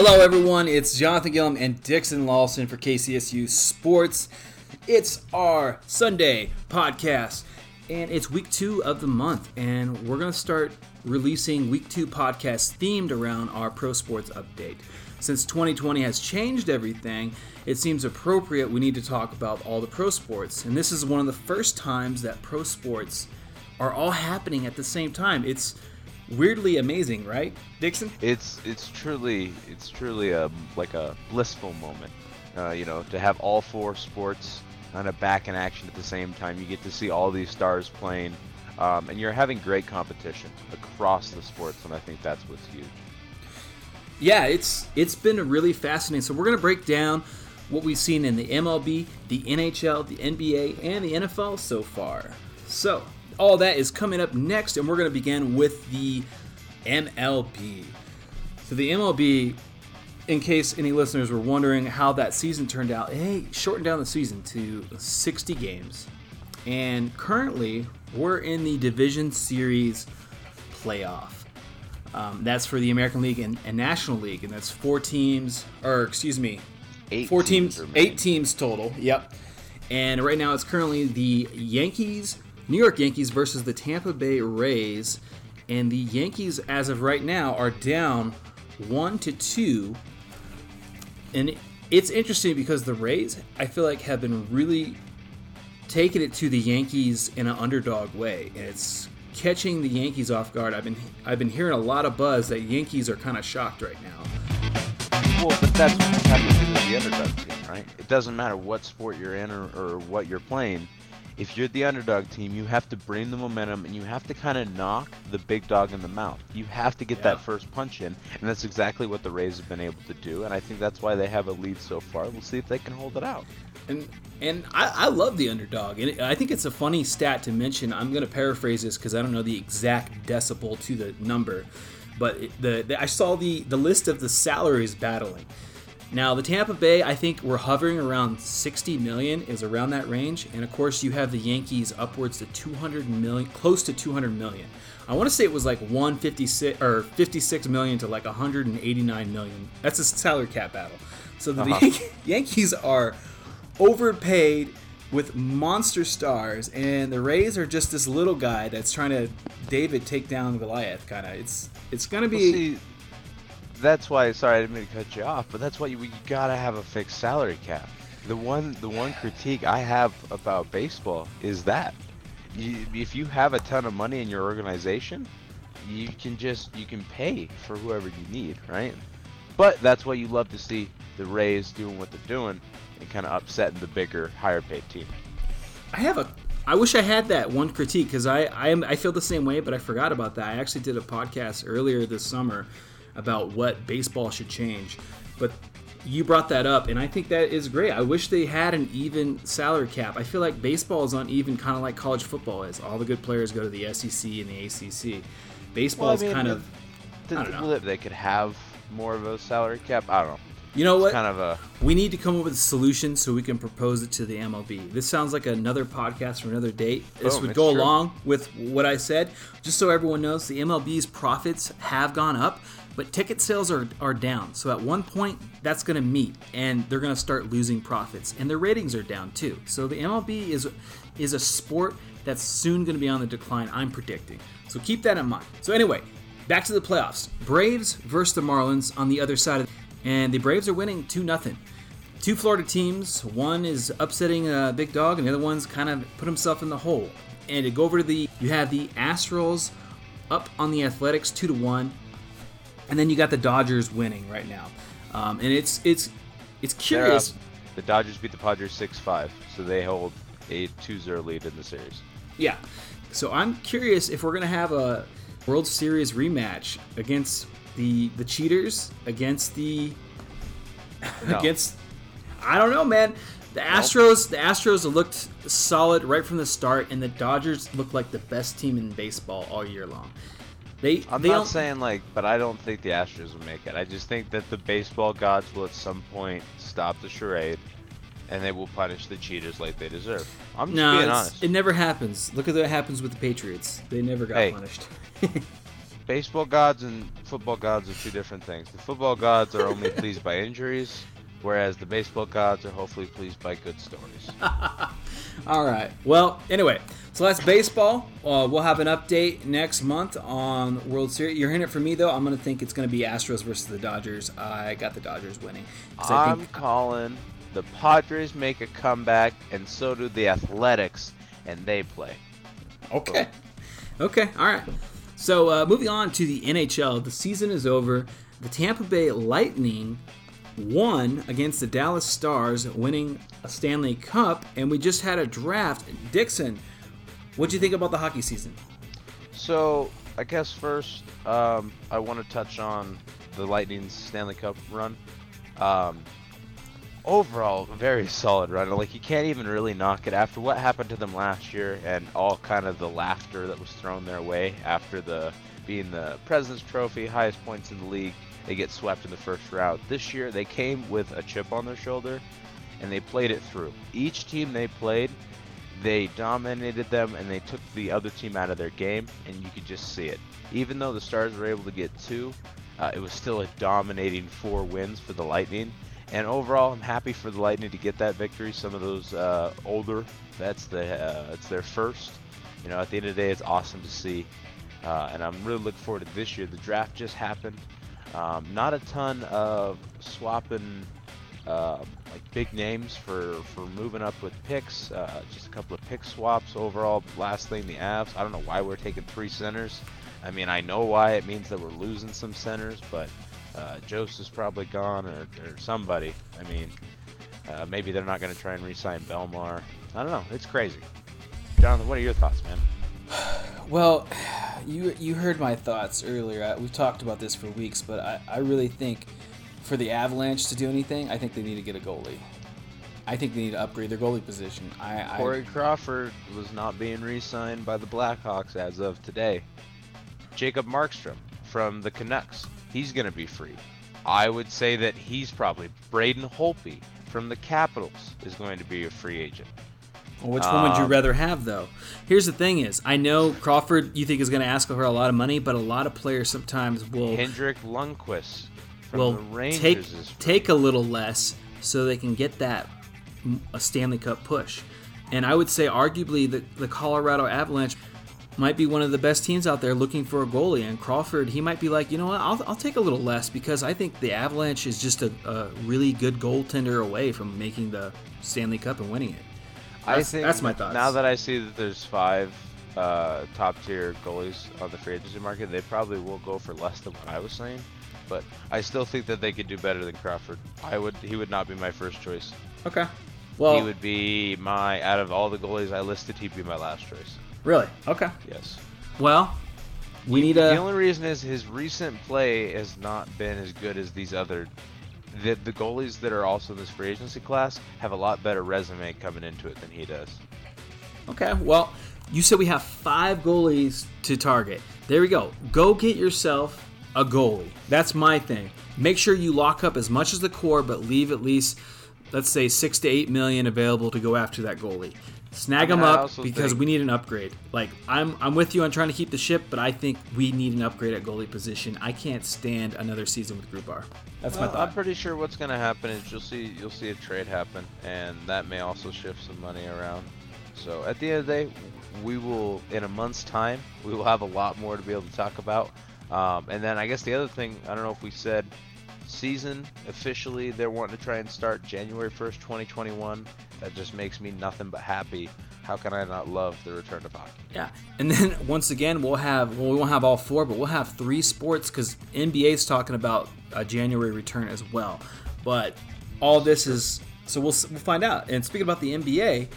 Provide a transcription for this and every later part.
Hello, everyone. It's Jonathan Gillum and Dixon Lawson for KCSU Sports. It's our Sunday podcast, and it's week two of the month, and we're going to start releasing week two podcasts themed around our pro sports update. Since 2020 has changed everything, it seems appropriate we need to talk about all the pro sports, and this is one of the first times that pro sports are all happening at the same time. It's weirdly amazing, right, Dixon? It's it's truly it's truly a like a blissful moment. Uh, you know, to have all four sports kind of back in action at the same time. You get to see all these stars playing, um, and you're having great competition across the sports, and I think that's what's huge. Yeah, it's it's been really fascinating. So we're gonna break down what we've seen in the MLB, the NHL, the NBA, and the NFL so far. So all that is coming up next, and we're going to begin with the MLB. So, the MLB, in case any listeners were wondering how that season turned out, hey, shortened down the season to 60 games. And currently, we're in the Division Series playoff. Um, that's for the American League and, and, National League, and that's four teams, or excuse me, eight four teams, teams eight teams total. Yep. And right now, it's currently the Yankees, New York Yankees versus the Tampa Bay Rays, and the Yankees, as of right now, are down one to two. And it's interesting because the Rays, I feel like, have been really taking it to the Yankees in an underdog way, and it's catching the Yankees off guard. I've been I've been hearing a lot of buzz that Yankees are kind of shocked right now. Well, but that's happens with the underdog team, right? It doesn't matter what sport you're in or, or what you're playing if you're the underdog team, you have to bring the momentum and you have to kind of knock the big dog in the mouth. You have to get yeah. that first punch in, and that's exactly what the Rays have been able to do. And I think that's why they have a lead so far. We'll see if they can hold it out. And and I, I love the underdog, and I think it's a funny stat to mention. I'm going to paraphrase this because I don't know the exact decibel to the number, but the, the I saw the the list of the salaries battling. Now, the Tampa Bay, I think we're hovering around 60 million, is around that range. And of course, you have the Yankees upwards to 200 million, close to 200 million. I want to say it was like 156 or 56 million to like 189 million. That's a salary cap battle. So the uh-huh. Yankees are overpaid with monster stars, and the Rays are just this little guy that's trying to David take down Goliath. Kind of. It's it's gonna be. Well, that's why. Sorry, I didn't mean to cut you off, but that's why you, you gotta have a fixed salary cap. The one, the one critique I have about baseball is that you, if you have a ton of money in your organization, you can just you can pay for whoever you need, right? But that's why you love to see the Rays doing what they're doing and kind of upsetting the bigger, higher paid team. I have a I wish I had that one critique because I I, am, I feel the same way, but I forgot about that. I actually did a podcast earlier this summer about what baseball should change. But you brought that up, and I think that is great. I wish they had an even salary cap. I feel like baseball is uneven, kind of like college football is. All the good players go to the SEC and the ACC. Baseball well, I mean, is kind of. I don't know. They could have more of a salary cap. I don't know. You know what? kind of a. We need to come up with a solution so we can propose it to the MLB. This sounds like another podcast for another date. This oh, would go true. along with what I said. Just so everyone knows, the MLB's profits have gone up, but ticket sales are, are down. So at one point, that's going to meet, and they're going to start losing profits, and their ratings are down too. So the MLB is is a sport that's soon going to be on the decline. I'm predicting. So keep that in mind. So anyway, back to the playoffs. Braves versus the Marlins on the other side, of, and the Braves are winning two nothing. Two Florida teams. One is upsetting a big dog, and the other one's kind of put himself in the hole. And to go over to the, you have the Astros up on the Athletics two to one and then you got the Dodgers winning right now, um, and it's it's it's curious. the Dodgers beat the Padres six five, so they hold a 2-0 lead in the series. Yeah, so I'm curious if we're gonna have a World Series rematch against the the cheaters against the no. against I don't know, man. The Astros, the Astros looked solid right from the start, and the Dodgers looked like the best team in baseball all year long. They, I'm they not saying like, but I don't think the Astros will make it. I just think that the baseball gods will at some point stop the charade, and they will punish the cheaters like they deserve. I'm just no, being honest. It never happens. Look at what happens with the Patriots. They never got hey, punished. baseball gods and football gods are two different things. The football gods are only pleased by injuries, whereas the baseball gods are hopefully pleased by good stories. All right. Well, anyway, so that's baseball. Uh, we'll have an update next month on World Series. You're hearing it from me, though. I'm going to think it's going to be Astros versus the Dodgers. I got the Dodgers winning. I'm think... calling the Padres make a comeback, and so do the Athletics, and they play. Okay. Okay. All right. So uh, moving on to the NHL, the season is over. The Tampa Bay Lightning won against the Dallas Stars, winning a Stanley Cup, and we just had a draft. Dixon, what do you think about the hockey season? So I guess first um, I want to touch on the Lightning's Stanley Cup run. Um, overall, very solid run. Like you can't even really knock it after what happened to them last year and all kind of the laughter that was thrown their way after the being the President's Trophy, highest points in the league. They get swept in the first round. This year, they came with a chip on their shoulder, and they played it through. Each team they played, they dominated them, and they took the other team out of their game, and you could just see it. Even though the Stars were able to get two, uh, it was still a dominating four wins for the Lightning and overall, I'm happy for the Lightning to get that victory. Some of those uh, older vets, the, uh, it's their first. You know, at the end of the day, it's awesome to see. Uh, and I'm really looking forward to this year. The draft just happened. Um, not a ton of swapping uh, like big names for, for moving up with picks. Uh, just a couple of pick swaps overall. Last thing, the Avs. I don't know why we're taking three centers. I mean, I know why it means that we're losing some centers, but uh, Joseph's probably gone, or, or somebody. I mean, uh, maybe they're not going to try and re-sign Bellemare. I don't know. It's crazy. Jonathan, what are your thoughts, man? Well, you you heard my thoughts earlier. We've talked about this for weeks, but I, I really think for the Avalanche to do anything, I think they need to get a goalie. I think they need to upgrade their goalie position. I, Corey I, Crawford was not being re-signed by the Blackhawks as of today. Jacob Markstrom from the Canucks he's going to be free. I would say that he's probably Braden Holtby from the Capitals is going to be a free agent. Well, which one would you um, rather have, though? Here's the thing: is I know Crawford, you think is going to ask her a lot of money, but a lot of players sometimes will Henrik Lundqvist will take take a little less so they can get that a Stanley Cup push. And I would say, arguably, the the Colorado Avalanche might be one of the best teams out there looking for a goalie. And Crawford, he might be like, you know what, I'll, I'll take a little less because I think the Avalanche is just a, a really good goaltender away from making the Stanley Cup and winning it. That's, I think that's my thoughts. Now that I see that there's five uh, top tier goalies on the free agency market, they probably will go for less than what I was saying. But I still think that they could do better than Crawford. I would. He would not be my first choice. Okay. Well, he would be my out of all the goalies I listed, he'd be my last choice. Really? Okay. Yes. Well, we need a. The only reason is his recent play has not been as good as these other. The, the goalies that are also in this free agency class have a lot better resume coming into it than he does. Okay. Well, you said we have five goalies to target. There we go. Go get yourself a goalie. That's my thing. Make sure you lock up as much as the core, but leave at least, let's say, six to eight million available to go after that goalie. Snag them up because think... we need an upgrade. Like I'm, I'm with you on trying to keep the ship, but I think we need an upgrade at goalie position. I can't stand another season with Grubauer. That's well, my thought. I'm pretty sure what's going to happen is you'll see, you'll see a trade happen, and that may also shift some money around. So at the end of the day, we will, in a month's time, we will have a lot more to be able to talk about. Um, and then I guess the other thing, I don't know if we said season officially they're wanting to try and start January 1st, 2021. That just makes me nothing but happy. How can I not love the return of hockey? Yeah, and then once again we'll have well we won't have all four, but we'll have three sports because NBA's talking about a January return as well. But all this is so we'll we'll find out. And speaking about the NBA,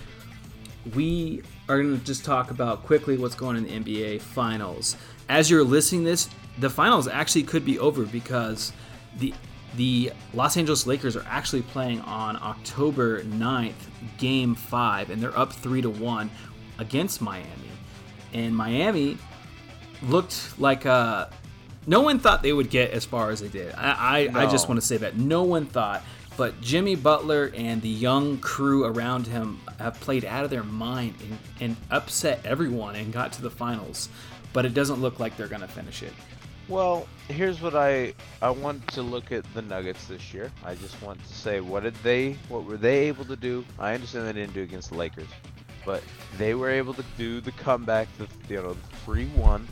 we are going to just talk about quickly what's going on in the NBA finals. As you're listening this, the finals actually could be over because the the Los Angeles Lakers are actually playing on October 9th, game five, and they're up three to one against Miami. And Miami looked like uh, no one thought they would get as far as they did. I, I, no. I just want to say that no one thought. But Jimmy Butler and the young crew around him have played out of their mind and, and upset everyone and got to the finals. But it doesn't look like they're going to finish it. Well, here's what I I want to look at the Nuggets this year. I just want to say what did they what were they able to do? I understand they didn't do against the Lakers, but they were able to do the comeback, the you know three one,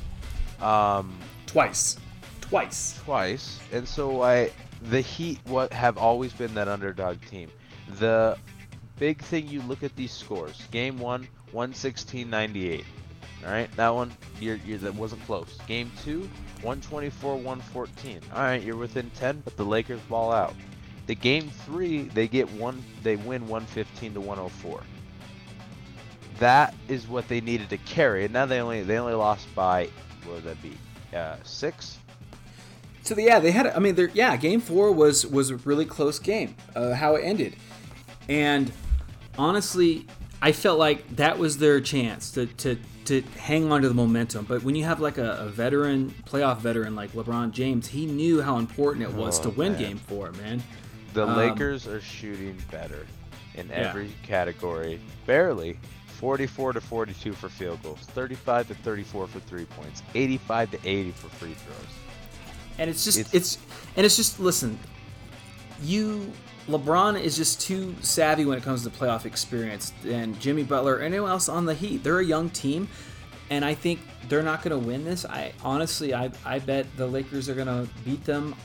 um, twice, twice, twice, and so I the Heat what have always been that underdog team. The big thing you look at these scores. Game one, 116-98. All right, that one you're, you're that wasn't close. Game two, 124-114. All right, you're within 10, but the Lakers ball out. The game three, they get one, they win 115 to 104. That is what they needed to carry, and now they only they only lost by what would that be? Uh, six. So the, yeah, they had. I mean, yeah, game four was was a really close game. Uh, how it ended, and honestly, I felt like that was their chance to to to hang on to the momentum. But when you have like a, a veteran, playoff veteran like LeBron James, he knew how important it was oh, to win man. Game Four. Man, the um, Lakers are shooting better in every yeah. category, barely. 44 to 42 for field goals, 35 to 34 for three points, 85 to 80 for free throws. And it's just it's, it's and it's just listen, you LeBron is just too savvy when it comes to playoff experience. And Jimmy Butler, or anyone else on the Heat, they're a young team, and I think they're not going to win this. I honestly, I, I bet the Lakers are going to beat them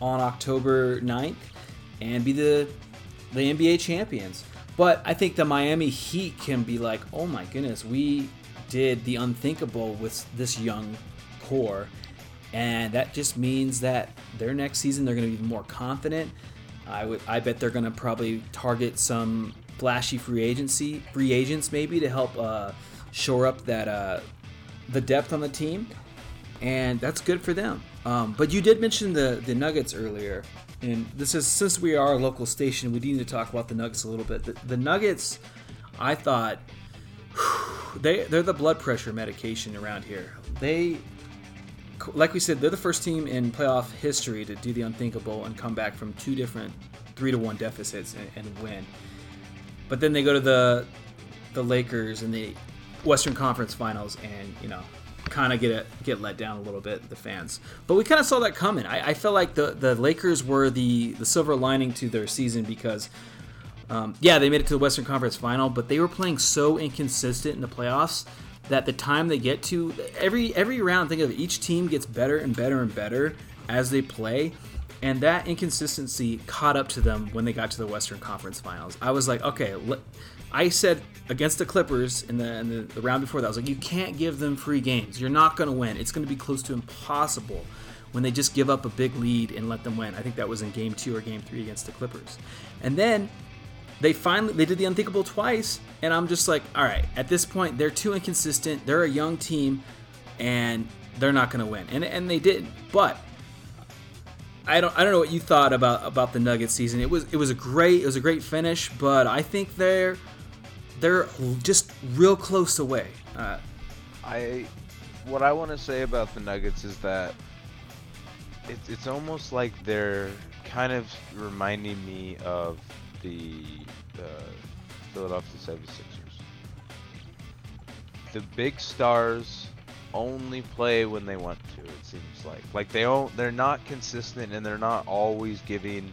on October 9th and be the the NBA champions. But I think the Miami Heat can be like, oh my goodness, we did the unthinkable with this young core. And that just means that their next season they're going to be more confident. I would I bet they're going to probably target some flashy free agency free agents maybe to help uh, shore up that uh, the depth on the team, and that's good for them. Um, but you did mention the the Nuggets earlier, and this is since we are a local station, we need to talk about the Nuggets a little bit. The, the Nuggets, I thought, they they're the blood pressure medication around here. They like we said, they're the first team in playoff history to do the unthinkable and come back from two different three to one deficits and, and win. But then they go to the the Lakers in the Western Conference Finals and you know kind of get it get let down a little bit the fans. But we kind of saw that coming. I, I felt like the the Lakers were the the silver lining to their season because. Um, yeah, they made it to the Western Conference Final, but they were playing so inconsistent in the playoffs that the time they get to every every round think of it, each team gets better and better and better as they play and that inconsistency caught up to them when they got to the Western Conference Finals. I was like, okay, I said against the Clippers in the, in the, the round before that, I was like, you can't give them free games. You're not going to win. It's going to be close to impossible when they just give up a big lead and let them win. I think that was in game two or game three against the Clippers. And then they finally they did the unthinkable twice and i'm just like all right at this point they're too inconsistent they're a young team and they're not going to win and, and they didn't but I don't, I don't know what you thought about about the Nuggets season. It was it was a great it was a great finish, but I think they're they're just real close away. Uh, I what I want to say about the Nuggets is that it's it's almost like they're kind of reminding me of the uh, Philadelphia 76ers. The big stars only play when they want to. It seems like like they don't they're not consistent and they're not always giving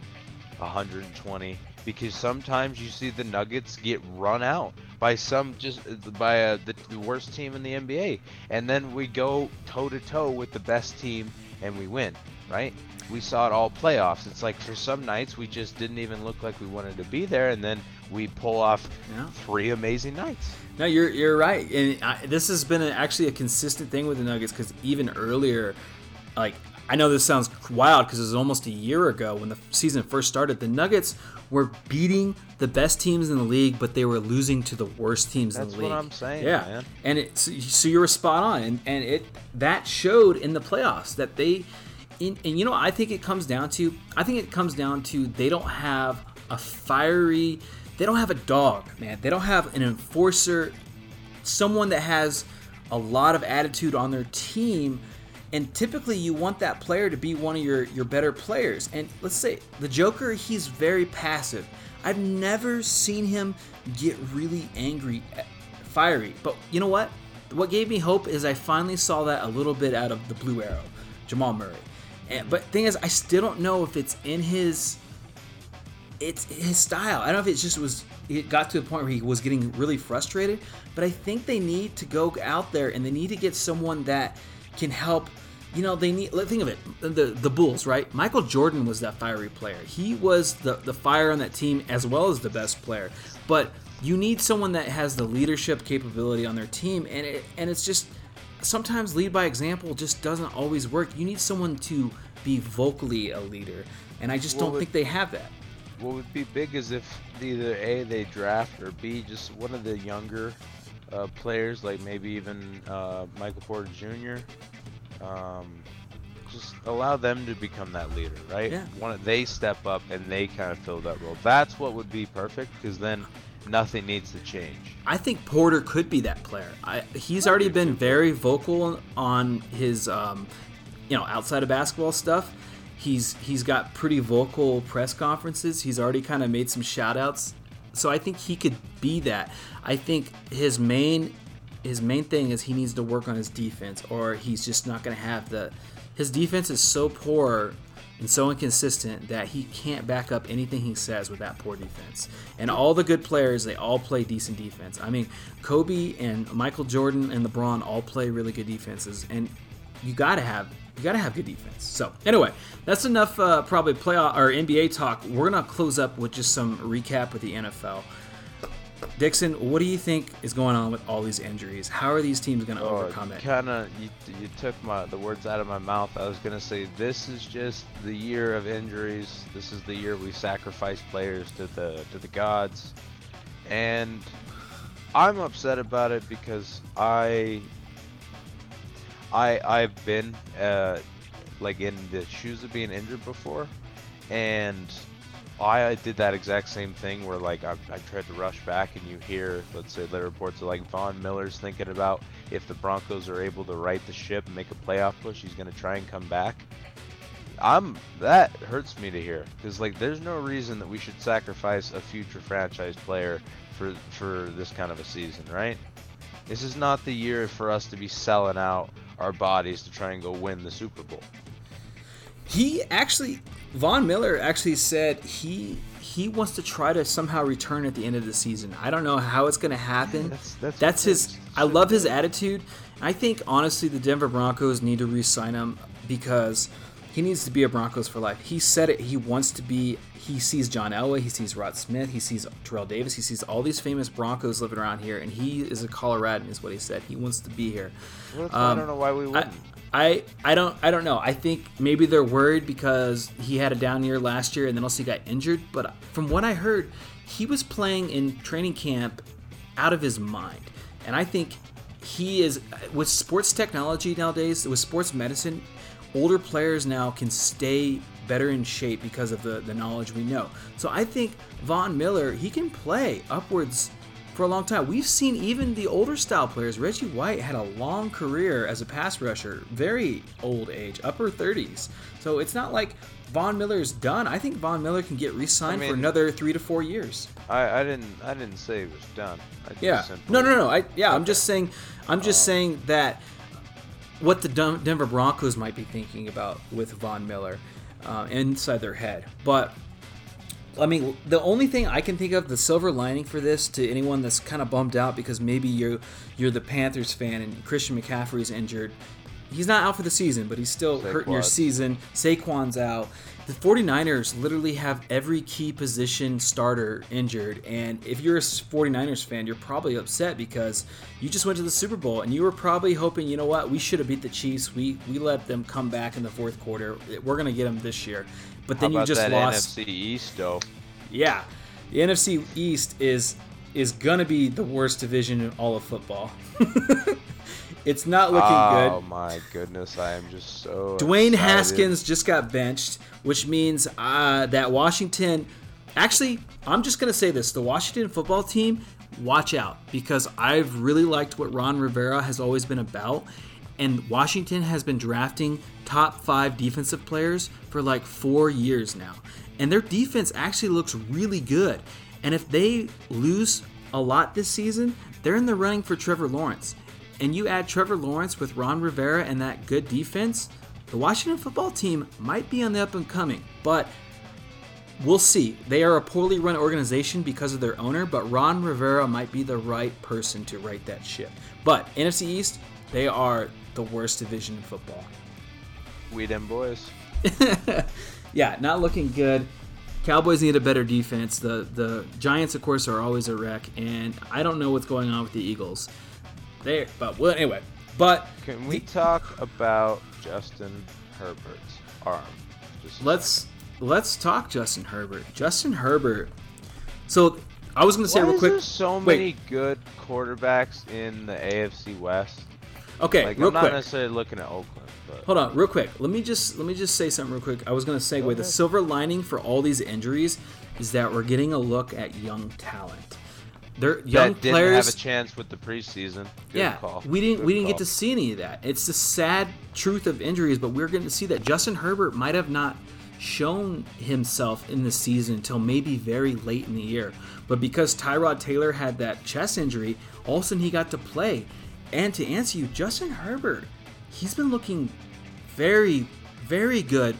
120 because sometimes you see the Nuggets get run out by some just by uh, the, the worst team in the NBA and then we go toe to toe with the best team and we win, right? we saw it all playoffs. It's like for some nights we just didn't even look like we wanted to be there, and then we pull off yeah. three amazing nights. No, you're you're right, and I, this has been a, actually a consistent thing with the Nuggets because even earlier, like I know this sounds wild because it was almost a year ago when the season first started. The Nuggets were beating the best teams in the league, but they were losing to the worst teams That's in the league. That's what I'm saying. Yeah, man. and it, so, so you were spot on, and, and it that showed in the playoffs that they and, and you know, I think it comes down to, I think it comes down to they don't have a fiery, they don't have a dog, man. They don't have an enforcer, someone that has a lot of attitude on their team. And typically, you want that player to be one of your, your better players. And let's say the Joker, he's very passive. I've never seen him get really angry, eh, fiery. But you know what? What gave me hope is I finally saw that a little bit out of the Blue Arrow Jamal Murray. And, but thing is, I still don't know if it's in his it's his style. I don't know if it just was it got to a point where he was getting really frustrated, but I think they need to go out there and they need to get someone that can help. You know, they need. Think of it, the the Bulls, right? Michael Jordan was that fiery player. He was the the fire on that team as well as the best player. But you need someone that has the leadership capability on their team, and it, and it's just sometimes lead by example just doesn't always work. You need someone to be vocally a leader, and I just don't think they have that what would be big is if either A, they draft, or B, just one of the younger uh, players, like maybe even uh, Michael Porter Jr., um, just allow them to become that leader, right? Yeah. One, they step up and they kind of fill that role. That's what would be perfect because then nothing needs to change. I think Porter could be that player. I, he's already been very vocal on his, um, you know, outside of basketball stuff he's he's got pretty vocal press conferences. He's already kind of made some shout outs. So I think he could be that. I think his main his main thing is he needs to work on his defense or he's just not going to have the his defense is so poor and so inconsistent that he can't back up anything he says with that poor defense. And all the good players, they all play decent defense. I mean, Kobe and Michael Jordan and LeBron all play really good defenses and you got to have you got to have good defense. So anyway, that's enough. Uh, probably playoff or NBA talk. We're gonna close up with just some recap with the NFL. Dixon, what do you think is going on with all these injuries? How are these teams going to oh, overcome it? Kind of, you, you took my the words out of my mouth. I was going to say this is just the year of injuries. This is the year we sacrifice players to the to the gods, and I'm upset about it because I I I've been uh, like in the shoes of being injured before, and I did that exact same thing where like I, I tried to rush back, and you hear let's say the reports of like Von Miller's thinking about if the Broncos are able to right the ship and make a playoff push, he's gonna try and come back. I'm that hurts me to hear because like there's no reason that we should sacrifice a future franchise player for for this kind of a season, right? This is not the year for us to be selling out our bodies to try and go win the Super Bowl. He actually, Von Miller actually said he he wants to try to somehow return at the end of the season. I don't know how it's going to happen. That's, that's, that's his. I love his attitude. I think honestly, the Denver Broncos need to re-sign him because he needs to be a Broncos for life. He said it. He wants to be he sees John Elway, he sees Rod Smith, he sees Terrell Davis, he sees all these famous Broncos living around here, and he is a Coloradan, is what he said. He wants to be here. Well, um, I don't know why we wouldn't. I, I, I don't I don't know. I think maybe they're worried because he had a down year last year and then also he got injured. But from what I heard, he was playing in training camp out of his mind, and I think he is with sports technology nowadays, with sports medicine. Older players now can stay better in shape because of the, the knowledge we know. So I think Von Miller, he can play upwards for a long time. We've seen even the older style players. Reggie White had a long career as a pass rusher, very old age, upper 30s. So it's not like Von Miller is done. I think Von Miller can get re-signed I mean, for another three to four years. I, I didn't I didn't say it was done. yeah. No, no, no. I yeah. Okay. I'm just saying. I'm just um, saying that what the Denver Broncos might be thinking about with Von Miller uh, inside their head. But I mean, the only thing I can think of, the silver lining for this to anyone that's kind of bummed out because maybe you're you're the Panthers fan and Christian McCaffrey's injured. He's not out for the season, but he's still Saquon. hurting your season. Saquon's out the 49ers literally have every key position starter injured. And if you're a 49ers fan, you're probably upset because you just went to the Super Bowl and you were probably hoping, you know what, we should have beat the Chiefs. We we let them come back in the fourth quarter. We're going to get them this year. But then you just lost NFC East though. Yeah. The NFC East is is going to be the worst division in all of football. It's not looking oh, good. Oh my goodness, I am just so. Dwayne excited. Haskins just got benched, which means uh, that Washington. Actually, I'm just gonna say this: the Washington football team, watch out because I've really liked what Ron Rivera has always been about, and Washington has been drafting top five defensive players for like four years now, and their defense actually looks really good. And if they lose a lot this season, they're in the running for Trevor Lawrence and you add Trevor Lawrence with Ron Rivera and that good defense, the Washington football team might be on the up and coming, but we'll see. They are a poorly run organization because of their owner, but Ron Rivera might be the right person to right that ship. But NFC East, they are the worst division in football. We them boys. yeah, not looking good. Cowboys need a better defense. The the Giants, of course, are always a wreck, and I don't know what's going on with the Eagles. There, but well, anyway. But can we talk about Justin Herbert's arm? let's let's talk Justin Herbert. Justin Herbert. So I was going to say Why real quick. so wait. many good quarterbacks in the AFC West. Okay, like, real I'm not quick. necessarily looking at Oakland, but Hold on, real quick. Let me just let me just say something real quick. I was going to segue. The silver lining for all these injuries is that we're getting a look at young talent. They're young that didn't players. have a chance with the preseason. Good yeah, call. we didn't Good we didn't call. get to see any of that. It's the sad truth of injuries, but we're going to see that Justin Herbert might have not shown himself in the season until maybe very late in the year. But because Tyrod Taylor had that chest injury, all of a sudden he got to play. And to answer you, Justin Herbert, he's been looking very, very good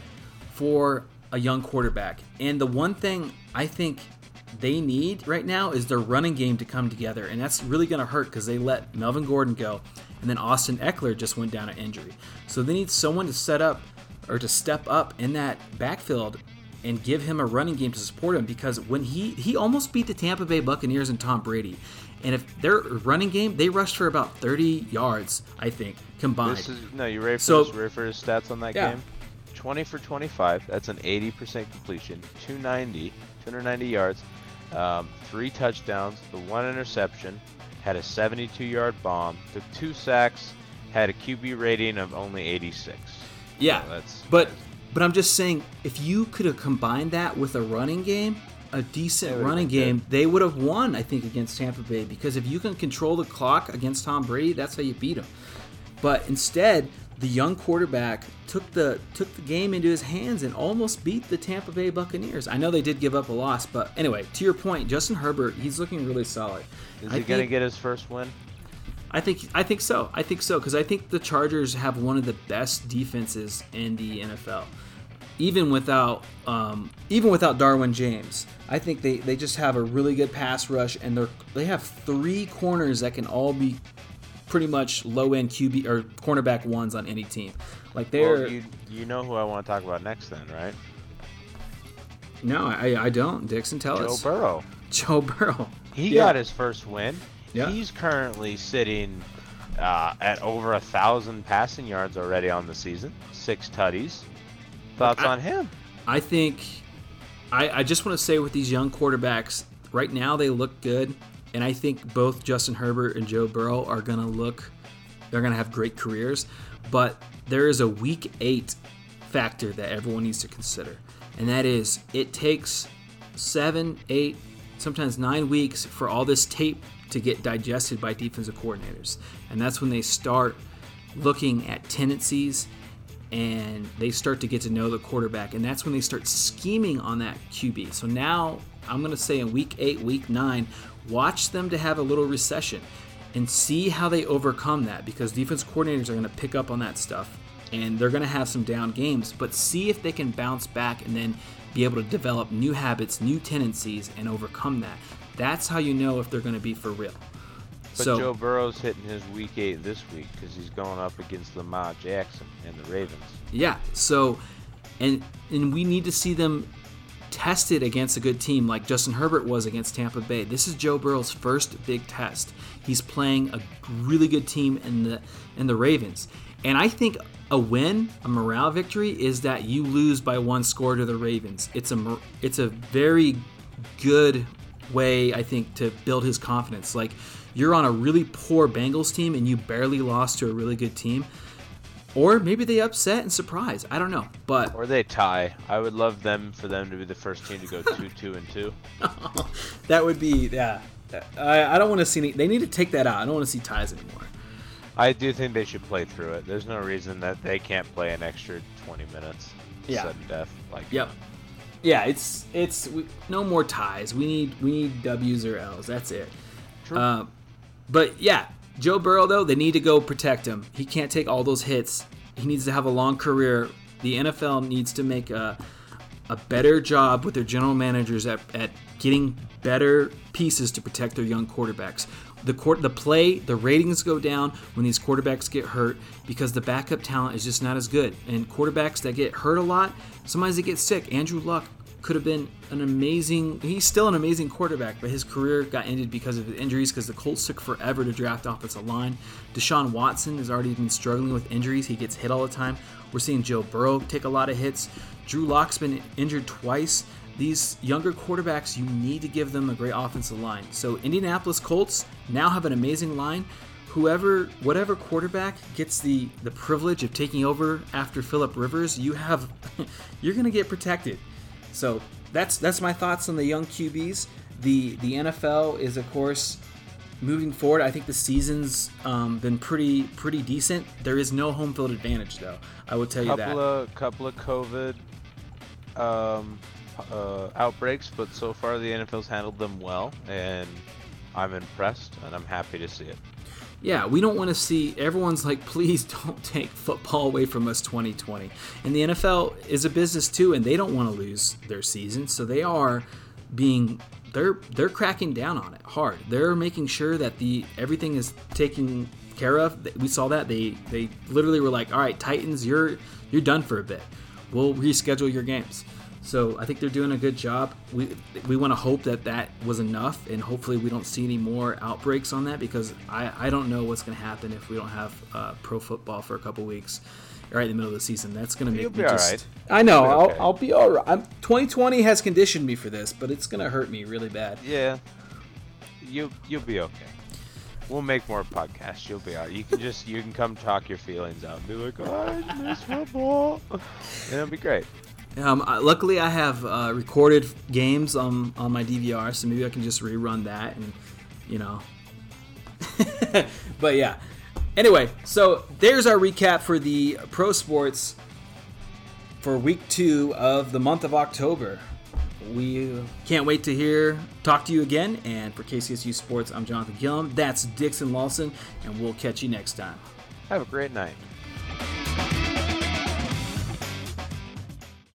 for a young quarterback. And the one thing I think they need right now is their running game to come together. And that's really going to hurt because they let Melvin Gordon go. And then Austin Ekeler just went down an injury. So they need someone to set up or to step up in that backfield and give him a running game to support him because when he he almost beat the Tampa Bay Buccaneers and Tom Brady. And if their running game, they rushed for about 30 yards, I think, combined. This is no. You ready for So- this? Ready for his stats on that Yeah. game? 20 for 25. That's an 80% completion. 290, 290 yards, um, three touchdowns, the one interception, had a 72-yard bomb, took two sacks, had a QB rating of only 86. Yeah, So that's but but I'm just saying, if you could have combined that with a running game, a decent running been good. game, they would have won. I think against Tampa Bay because if you can control the clock against Tom Brady, that's how you beat him. But instead, the young quarterback took the took the game into his hands and almost beat the Tampa Bay Buccaneers. I know they did give up a loss, but anyway, to your point, Justin Herbert, he's looking really solid. is I he gonna get his first win? I think I think so. I think so because I think the Chargers have one of the best defenses in the NFL, even without um, even without Derwin James. I think they, they just have a really good pass rush and they're they have three corners that can all be pretty much low end QB or cornerback ones on any team. Like they're Well, you you know who I want to talk about next, then, right? no, I, I don't. Dixon, tell Joe us. Burrow. Joe Burrow. He Yeah. got his first win. Yeah. He's currently sitting uh, at over a thousand passing yards already on the season. Six tutties. Thoughts I- on him? I think I, I just want to say with these young quarterbacks, right now they look good, and I think both Justin Herbert and Joe Burrow are gonna look they're gonna have great careers. But there is a week eight factor that everyone needs to consider. And that is it takes seven, eight, sometimes nine weeks for all this tape to get digested by defensive coordinators. And that's when they start looking at tendencies and they start to get to know the quarterback. And that's when they start scheming on that QB. So now I'm going to say in week eight, week nine, watch them to have a little recession and see how they overcome that because defense coordinators are going to pick up on that stuff and they're going to have some down games, but see if they can bounce back and then be able to develop new habits, new tendencies, and overcome that. That's how you know if they're going to be for real. But so, Joe Burrow's hitting his week eight this week because he's going up against Lamar Jackson and the Ravens. Yeah. So, and and we need to see them tested against a good team like Justin Herbert was against Tampa Bay. This is Joe Burrow's first big test. He's playing a really good team in the in the Ravens, and I think a win, a morale victory, is that you lose by one score to the Ravens. It's a it's a very good way I think to build his confidence. Like you're on a really poor Bengals team and you barely lost to a really good team. Or maybe they upset and surprise. I don't know. But Or they tie. I would love them for them to be the first team to go two, two, and two. that would be yeah. I, I don't want to see any. They need to take that out. I don't want to see ties anymore. I do think they should play through it. There's no reason that they can't play an extra 20 minutes. Yeah. Sudden death. Like Yep. Yeah, it's it's we, no more ties. We need we need W's or L's. That's it. True. Uh, but yeah, Joe Burrow though they need to go protect him. He can't take all those hits He needs to have a long career. The NFL needs to make a, a better job with their general managers at, at getting better pieces to protect their young quarterbacks. The court, the play, the ratings go down when these quarterbacks get hurt because the backup talent is just not as good. And quarterbacks that get hurt a lot, sometimes they get sick. Andrew Luck could have been an amazing. He's still an amazing quarterback, but his career got ended because of injuries. Because the Colts took forever to draft offensive line. Deshaun Watson has already been struggling with injuries. He gets hit all the time. We're seeing Joe Burrow take a lot of hits. Drew Lock's been injured twice these younger quarterbacks, you need to give them a great offensive line. So Indianapolis Colts now have an amazing line. Whoever, whatever quarterback gets the the privilege of taking over after Philip Rivers, you have, you're to get protected. So that's that's my thoughts on the young QBs. The the NFL is of course moving forward. I think the season's um, been pretty pretty decent. There is no home field advantage though. I will tell you couple that. Of, couple of COVID um, uh, outbreaks, but so far the NFL's handled them well, and I'm impressed, and I'm happy to see it. Yeah, we don't want to see everyone's like, please don't take football away from us 2020. And the NFL is a business too, and they don't want to lose their season, so they are being they're they're cracking down on it hard. They're making sure that the everything is taken care of. We saw that they they literally were like, all right, Titans, you're you're done for a bit. We'll reschedule your games. So I think they're doing a good job. We we want to hope that that was enough, and hopefully we don't see any more outbreaks on that because I, I don't know what's going to happen if we don't have uh, pro football for a couple weeks right in the middle of the season. That's going to make You'll me be just. all right. I know. You'll I'll, be okay. I'll be all right. I'm, 2020 has conditioned me for this, but it's going to hurt me really bad. Yeah, you you'll be okay. We'll make more podcasts. You'll be alright. You can just you can come talk your feelings out and be like, oh, I miss football, and it'll be great. Um, I- luckily, I have uh, recorded games on on my DVR, so maybe I can just rerun that, and you know. but yeah. Anyway, so there's our recap for the pro sports for week two of the month of October. We can't wait to hear, talk to you again. And for KCSU Sports, I'm Jonathan Gillum. That's Dixon Lawson, and we'll catch you next time. Have a great night.